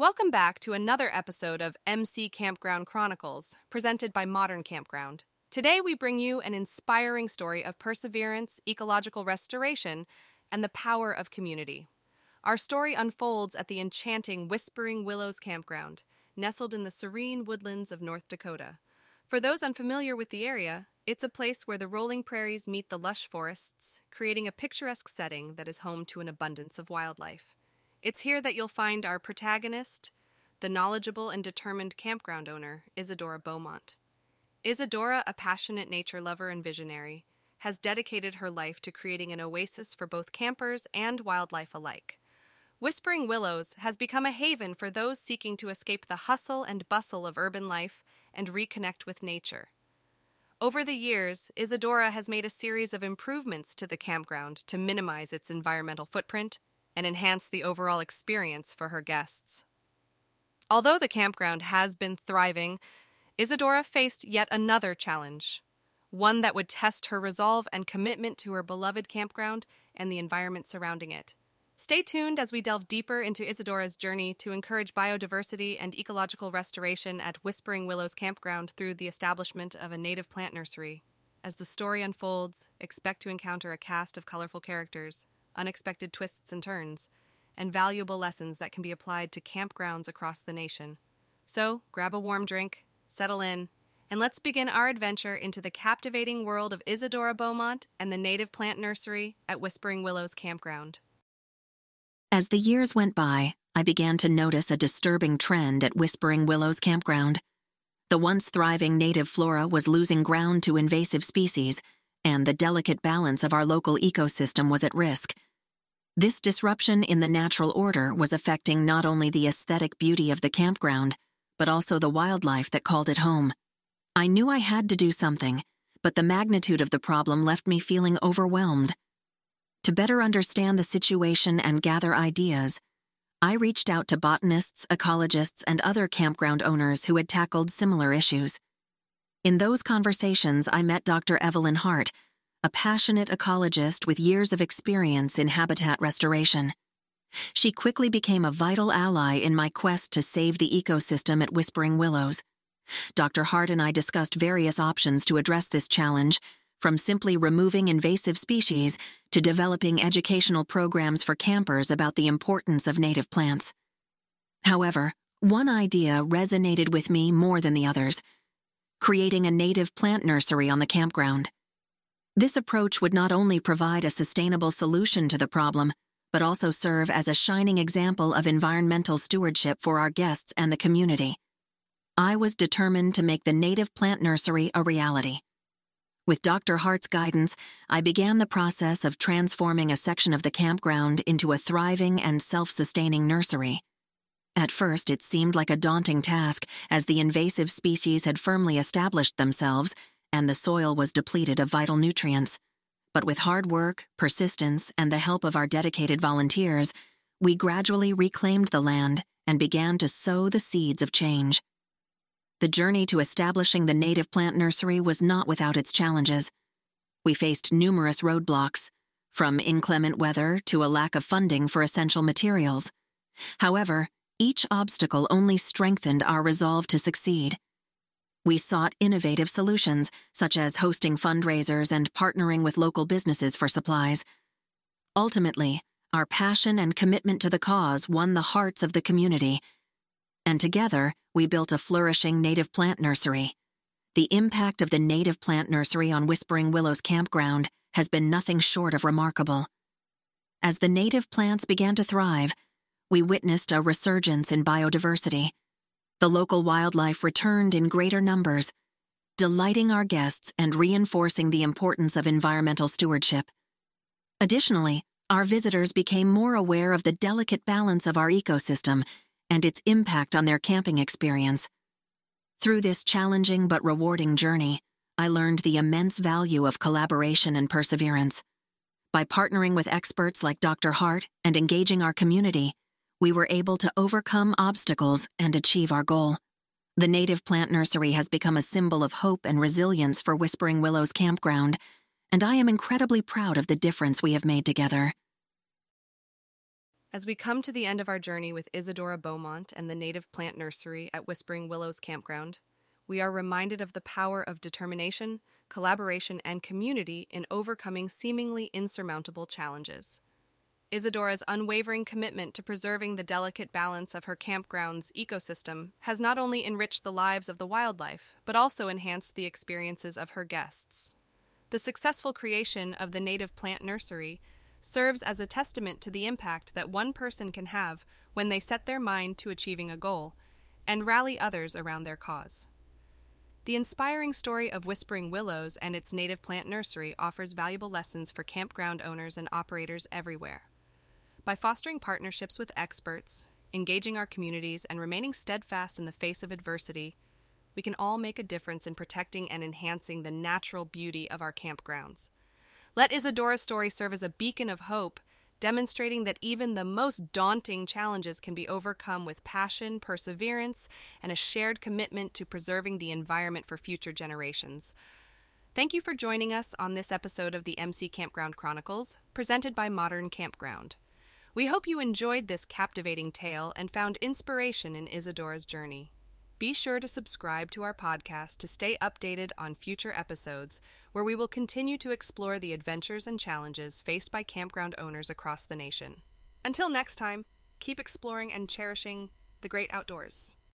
Welcome back to another episode of MC Campground Chronicles, presented by Modern Campground. Today, we bring you an inspiring story of perseverance, ecological restoration, and the power of community. Our story unfolds at the enchanting Whispering Willows Campground, nestled in the serene woodlands of North Dakota. For those unfamiliar with the area, it's a place where the rolling prairies meet the lush forests, creating a picturesque setting that is home to an abundance of wildlife. It's here that you'll find our protagonist, the knowledgeable and determined campground owner, Isadora Beaumont. Isadora, a passionate nature lover and visionary, has dedicated her life to creating an oasis for both campers and wildlife alike. Whispering Willows has become a haven for those seeking to escape the hustle and bustle of urban life and reconnect with nature. Over the years, Isadora has made a series of improvements to the campground to minimize its environmental footprint and enhance the overall experience for her guests. Although the campground has been thriving, Isadora faced yet another challenge, one that would test her resolve and commitment to her beloved campground and the environment surrounding it. Stay tuned as we delve deeper into Isadora's journey to encourage biodiversity and ecological restoration at Whispering Willows Campground through the establishment of a native plant nursery. As the story unfolds, expect to encounter a cast of colorful characters unexpected twists and turns, and valuable lessons that can be applied to campgrounds across the nation. So, grab a warm drink, settle in, and let's begin our adventure into the captivating world of Isadora Beaumont and the native plant nursery at Whispering Willows Campground. As the years went by, I began to notice a disturbing trend at Whispering Willows Campground. The once thriving native flora was losing ground to invasive species, and the delicate balance of our local ecosystem was at risk. This disruption in the natural order was affecting not only the aesthetic beauty of the campground, but also the wildlife that called it home. I knew I had to do something, but the magnitude of the problem left me feeling overwhelmed. To better understand the situation and gather ideas, I reached out to botanists, ecologists, and other campground owners who had tackled similar issues. In those conversations, I met Dr. Evelyn Hart, a passionate ecologist with years of experience in habitat restoration. She quickly became a vital ally in my quest to save the ecosystem at Whispering Willows. Dr. Hart and I discussed various options to address this challenge, from simply removing invasive species to developing educational programs for campers about the importance of native plants. However, one idea resonated with me more than the others creating a native plant nursery on the campground. This approach would not only provide a sustainable solution to the problem, but also serve as a shining example of environmental stewardship for our guests and the community. I was determined to make the native plant nursery a reality. With Dr. Hart's guidance, I began the process of transforming a section of the campground into a thriving and self sustaining nursery. At first, it seemed like a daunting task, as the invasive species had firmly established themselves and the soil was depleted of vital nutrients. But with hard work, persistence, and the help of our dedicated volunteers, we gradually reclaimed the land and began to sow the seeds of change. The journey to establishing the native plant nursery was not without its challenges. We faced numerous roadblocks, from inclement weather to a lack of funding for essential materials. However, each obstacle only strengthened our resolve to succeed. We sought innovative solutions, such as hosting fundraisers and partnering with local businesses for supplies. Ultimately, our passion and commitment to the cause won the hearts of the community. And together, we built a flourishing native plant nursery. The impact of the native plant nursery on Whispering Willows campground has been nothing short of remarkable. As the native plants began to thrive, we witnessed a resurgence in biodiversity. The local wildlife returned in greater numbers, delighting our guests and reinforcing the importance of environmental stewardship. Additionally, our visitors became more aware of the delicate balance of our ecosystem and its impact on their camping experience. Through this challenging but rewarding journey, I learned the immense value of collaboration and perseverance. By partnering with experts like Dr. Hart and engaging our community, we were able to overcome obstacles and achieve our goal. The native plant nursery has become a symbol of hope and resilience for Whispering Willows Campground, and I am incredibly proud of the difference we have made together. As we come to the end of our journey with Isadora Beaumont and the Native Plant Nursery at Whispering Willows Campground, we are reminded of the power of determination, collaboration, and community in overcoming seemingly insurmountable challenges. Isadora's unwavering commitment to preserving the delicate balance of her campground's ecosystem has not only enriched the lives of the wildlife, but also enhanced the experiences of her guests. The successful creation of the Native Plant Nursery serves as a testament to the impact that one person can have when they set their mind to achieving a goal and rally others around their cause. The inspiring story of Whispering Willows and its native plant nursery offers valuable lessons for campground owners and operators everywhere. By fostering partnerships with experts, engaging our communities, and remaining steadfast in the face of adversity, we can all make a difference in protecting and enhancing the natural beauty of our campgrounds. Let Isadora's story serve as a beacon of hope, demonstrating that even the most daunting challenges can be overcome with passion, perseverance, and a shared commitment to preserving the environment for future generations. Thank you for joining us on this episode of the MC Campground Chronicles, presented by Modern Campground. We hope you enjoyed this captivating tale and found inspiration in Isadora's journey. Be sure to subscribe to our podcast to stay updated on future episodes, where we will continue to explore the adventures and challenges faced by campground owners across the nation. Until next time, keep exploring and cherishing the great outdoors.